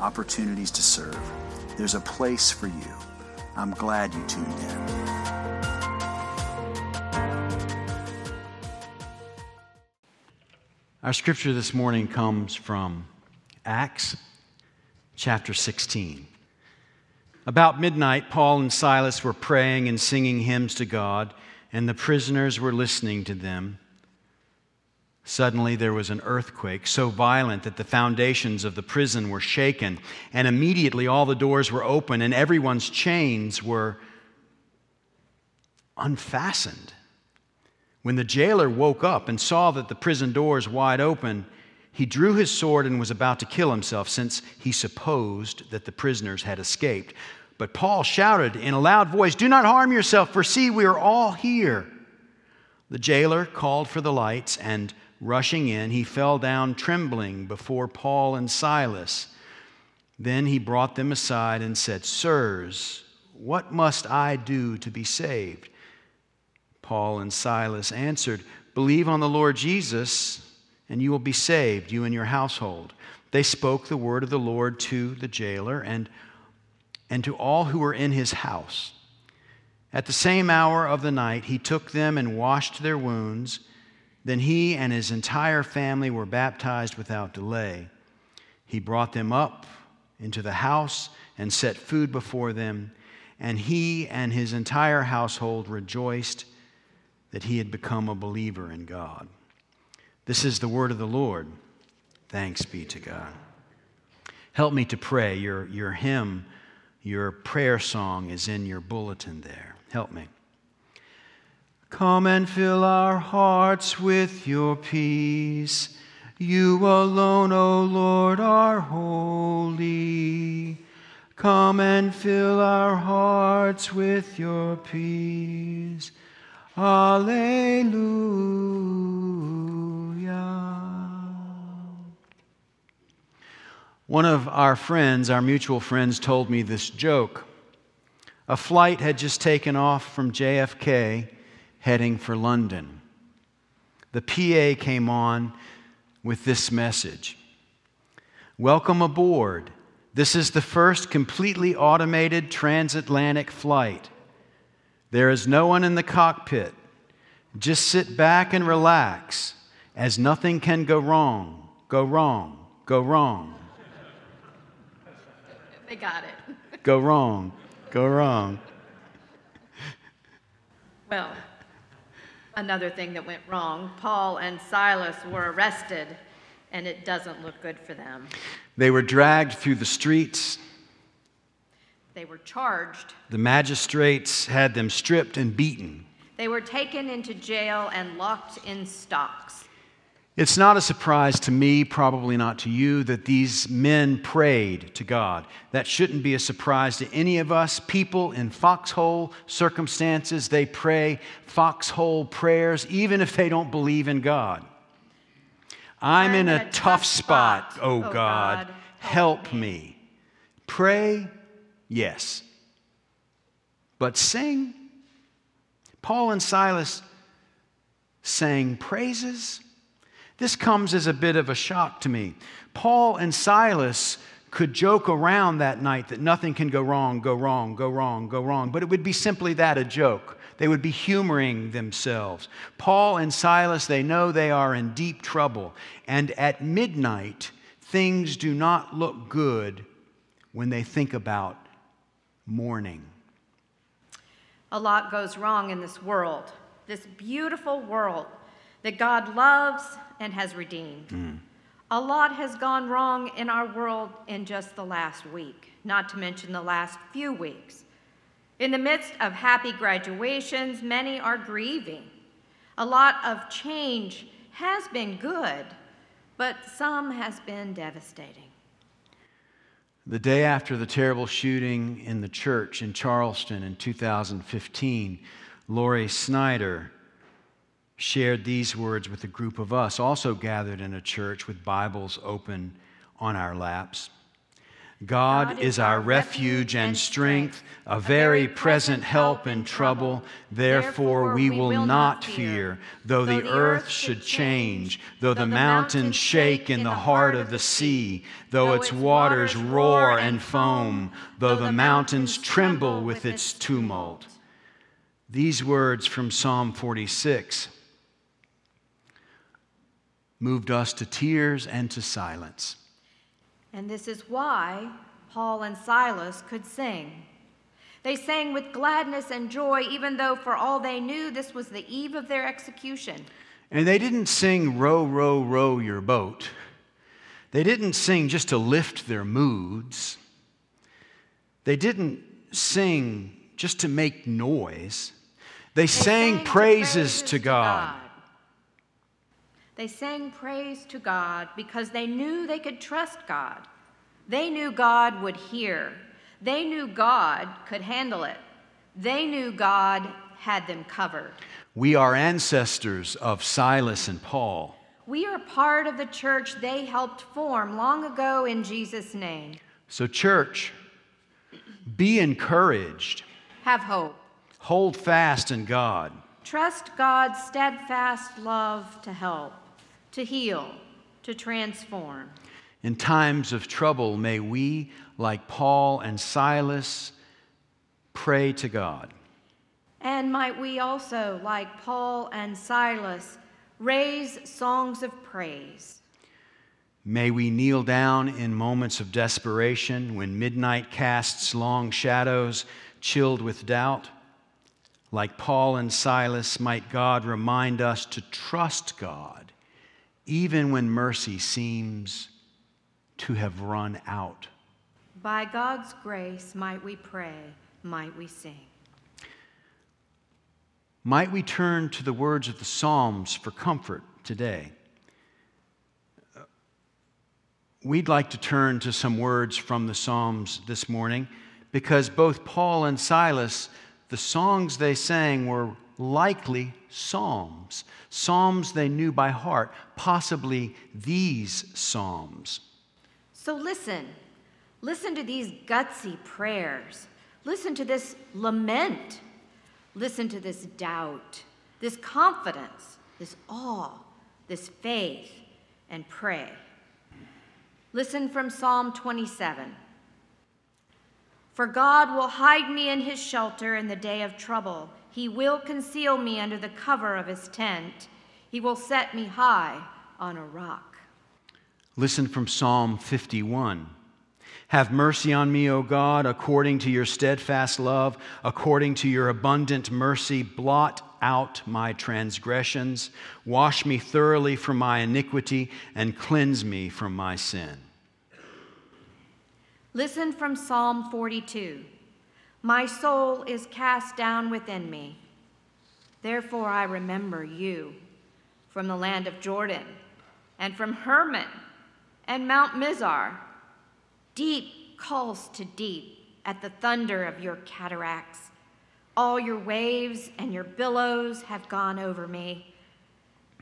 opportunities to serve. There's a place for you. I'm glad you tuned in. Our scripture this morning comes from Acts chapter 16. About midnight, Paul and Silas were praying and singing hymns to God, and the prisoners were listening to them. Suddenly there was an earthquake so violent that the foundations of the prison were shaken, and immediately all the doors were open and everyone's chains were unfastened. When the jailer woke up and saw that the prison doors wide open, he drew his sword and was about to kill himself since he supposed that the prisoners had escaped. But Paul shouted in a loud voice, Do not harm yourself, for see, we are all here. The jailer called for the lights and Rushing in, he fell down trembling before Paul and Silas. Then he brought them aside and said, Sirs, what must I do to be saved? Paul and Silas answered, Believe on the Lord Jesus, and you will be saved, you and your household. They spoke the word of the Lord to the jailer and, and to all who were in his house. At the same hour of the night, he took them and washed their wounds. Then he and his entire family were baptized without delay. He brought them up into the house and set food before them, and he and his entire household rejoiced that he had become a believer in God. This is the word of the Lord. Thanks be to God. Help me to pray. Your, your hymn, your prayer song is in your bulletin there. Help me. Come and fill our hearts with your peace. You alone, O Lord, are holy. Come and fill our hearts with your peace. Alleluia. One of our friends, our mutual friends, told me this joke. A flight had just taken off from JFK heading for London. The PA came on with this message Welcome aboard. This is the first completely automated transatlantic flight. There is no one in the cockpit. Just sit back and relax, as nothing can go wrong, go wrong, go wrong. They got it. go wrong, go wrong. Well, another thing that went wrong. Paul and Silas were arrested, and it doesn't look good for them. They were dragged through the streets. They were charged. The magistrates had them stripped and beaten. They were taken into jail and locked in stocks. It's not a surprise to me, probably not to you, that these men prayed to God. That shouldn't be a surprise to any of us. People in foxhole circumstances, they pray foxhole prayers, even if they don't believe in God. I'm, I'm in, a, a tough spot, spot. oh, oh God, God, help, help me. me. Pray, yes. But sing. Paul and Silas sang praises this comes as a bit of a shock to me. Paul and Silas could joke around that night that nothing can go wrong, go wrong, go wrong, go wrong, but it would be simply that a joke. They would be humoring themselves. Paul and Silas, they know they are in deep trouble. And at midnight, things do not look good when they think about mourning. A lot goes wrong in this world, this beautiful world that God loves and has redeemed. Hmm. A lot has gone wrong in our world in just the last week, not to mention the last few weeks. In the midst of happy graduations, many are grieving. A lot of change has been good, but some has been devastating. The day after the terrible shooting in the church in Charleston in 2015, Lori Snyder shared these words with a group of us, also gathered in a church with Bibles open on our laps. God, is our refuge and strength, a very present help in trouble. Therefore, we will not fear, though the earth should change, though the mountains shake in the heart of the sea, though its waters roar and foam, though the mountains tremble with its tumult. These words from Psalm 46 moved us to tears and to silence. And this is why Paul and Silas could sing. They sang with gladness and joy, even though for all they knew this was the eve of their execution. And they didn't sing, Row, row, row your boat. They didn't sing just to lift their moods. They didn't sing just to make noise. They, They sang, to praises to God. They sang praise to God because they knew they could trust God. They knew God would hear. They knew God could handle it. They knew God had them covered. We are ancestors of Silas and Paul. We are part of the church they helped form long ago in Jesus' name. So, church, be encouraged. Have hope. Hold fast in God. Trust God's steadfast love to help, to heal, to transform. In times of trouble, may we, like Paul and Silas, pray to God. And might we also, like Paul and Silas, raise songs of praise. May we kneel down in moments of desperation when midnight casts long shadows, chilled with doubt. Like Paul and Silas, might God remind us to trust God, even when mercy seems to have run out. By God's grace, might we pray, might we sing. Might we turn to the words of the Psalms for comfort today? We'd like to turn to some words from the Psalms this morning because both Paul and Silas, the songs they sang were likely psalms, psalms they knew by heart, possibly these psalms. So listen. Listen to these gutsy prayers. Listen to this lament. Listen to this doubt, this confidence, this awe, this faith, and pray. Listen from Psalm 27. For God will hide me in his shelter in the day of trouble. He will conceal me under the cover of his tent. He will set me high on a rock. Listen from Psalm 51. Have mercy on me, O God, according to your steadfast love, according to your abundant mercy. Blot out my transgressions. Wash me thoroughly from my iniquity and cleanse me from my sin. Listen from Psalm 42. My soul is cast down within me. Therefore I remember you from the land of Jordan and from Hermon and Mount Mizar. Deep calls to deep at the thunder of your cataracts. All your waves and your billows have gone over me.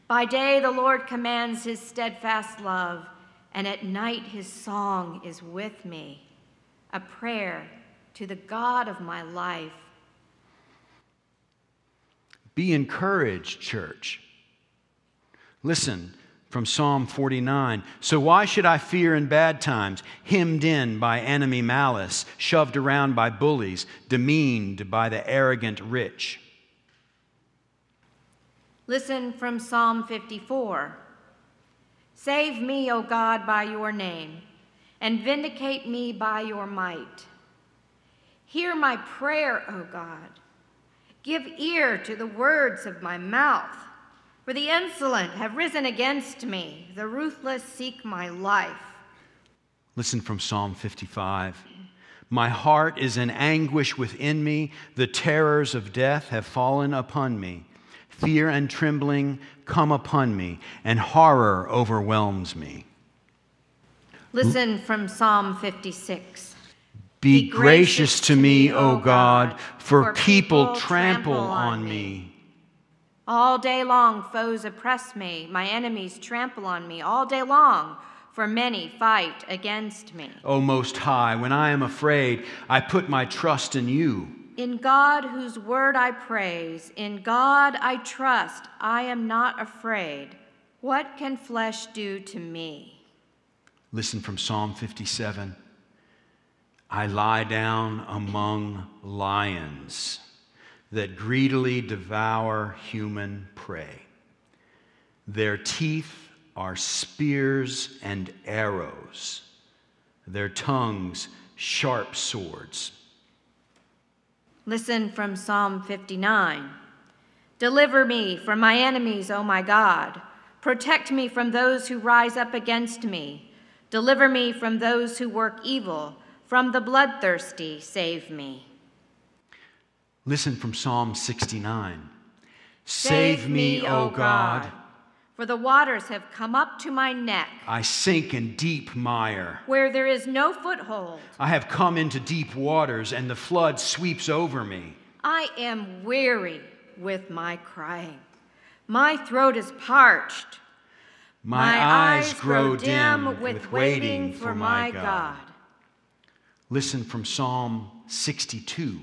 By day, the Lord commands his steadfast love, and at night, his song is with me, a prayer to the God of my life. Be encouraged, church. Listen from Psalm 49. So, why should I fear in bad times, hemmed in by enemy malice, shoved around by bullies, demeaned by the arrogant rich? Listen from Psalm 54. Save me, O God, by your name, and vindicate me by your might. Hear my prayer, O God. Give ear to the words of my mouth. For the insolent have risen against me, the ruthless seek my life. Listen from Psalm 55. My heart is in anguish within me. The terrors of death have fallen upon me. Fear and trembling come upon me, and horror overwhelms me. Listen from Psalm 56. Be gracious to me, O God, for people trample on me. All day long, foes oppress me. My enemies trample on me all day long, for many fight against me. O Most High, when I am afraid, I put my trust in you. In God, whose word I praise, in God I trust, I am not afraid. What can flesh do to me? Listen from Psalm 57. I lie down among lions that greedily devour human prey. Their teeth are spears and arrows, their tongues sharp swords. Listen from Psalm 59. Deliver me from my enemies, O my God. Protect me from those who rise up against me. Deliver me from those who work evil. From the bloodthirsty, save me. Listen from Psalm 69. Save, me, O God. For the waters have come up to my neck. I sink in deep mire. Where there is no foothold. I have come into deep waters, and the flood sweeps over me. I am weary with my crying. My throat is parched. My, my eyes, eyes grow dim with, with waiting for my God. God. Listen from Psalm 62.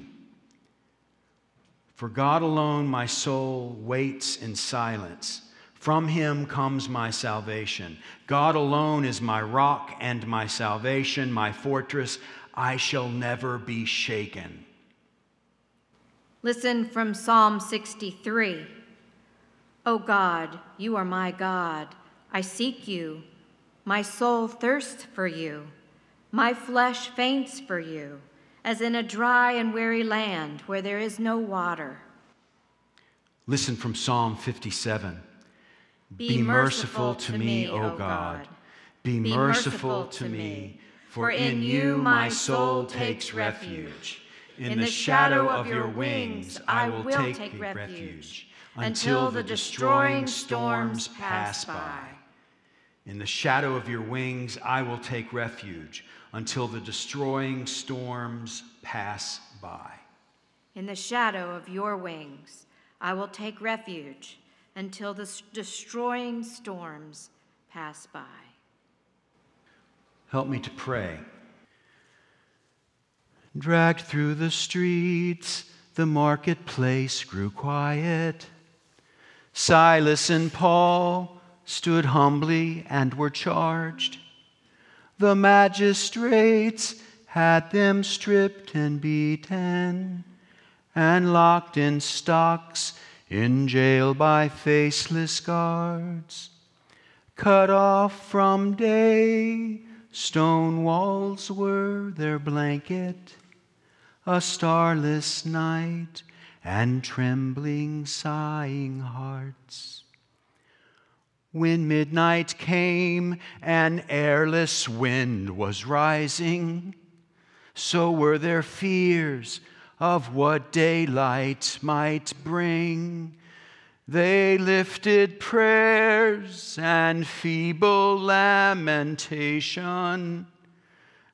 For God alone my soul waits in silence. From him comes my salvation. God alone is my rock and my salvation, my fortress. I shall never be shaken. Listen from Psalm 63. O God, you are my God. I seek you. My soul thirsts for you. My flesh faints for you as in a dry and weary land where there is no water. Listen from Psalm 57. Be, Be merciful, merciful to me, O God. Be, Be merciful to me, for in you my soul takes refuge. In the shadow of your wings I will take refuge until the destroying storms pass by. In the shadow of your wings I will take refuge until the destroying storms pass by. In the shadow of your wings, I will take refuge until the destroying storms pass by. Help me to pray. Dragged through the streets, the marketplace grew quiet. Silas and Paul stood humbly and were charged. The magistrates had them stripped and beaten and locked in stocks in jail by faceless guards. Cut off from day, stone walls were their blanket, a starless night and trembling, sighing hearts. When midnight came, an airless wind was rising. So were their fears of what daylight might bring. They lifted prayers and feeble lamentation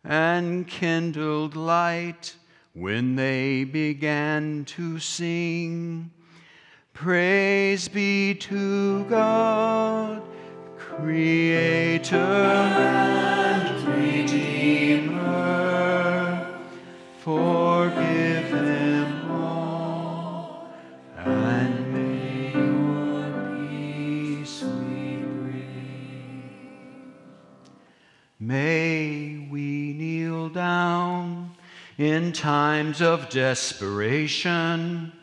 and kindled light when they began to sing. Praise be to God, Creator and Redeemer. Forgive them all, and may your peace we bring. May we kneel down in times of desperation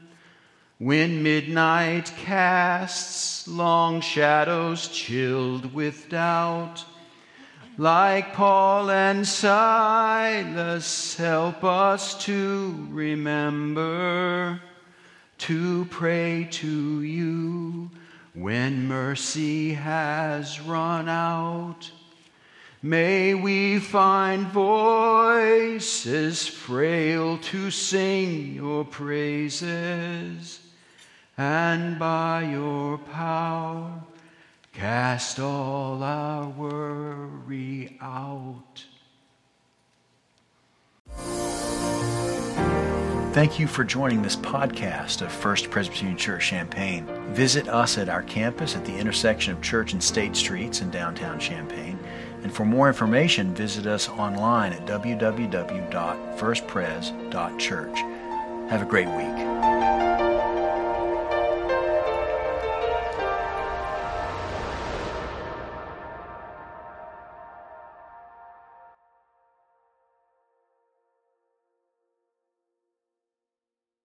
when midnight casts long shadows chilled with doubt, like Paul and Silas, help us to remember to pray to you when mercy has run out. May we find voices frail to sing your praises, and by your power cast all our worry out. Thank you for joining this podcast of First Presbyterian Church Champaign. Visit us at our campus at the intersection of Church and State Streets in downtown Champaign. And for more information, visit us online at www.firstpres.church. Have a great week.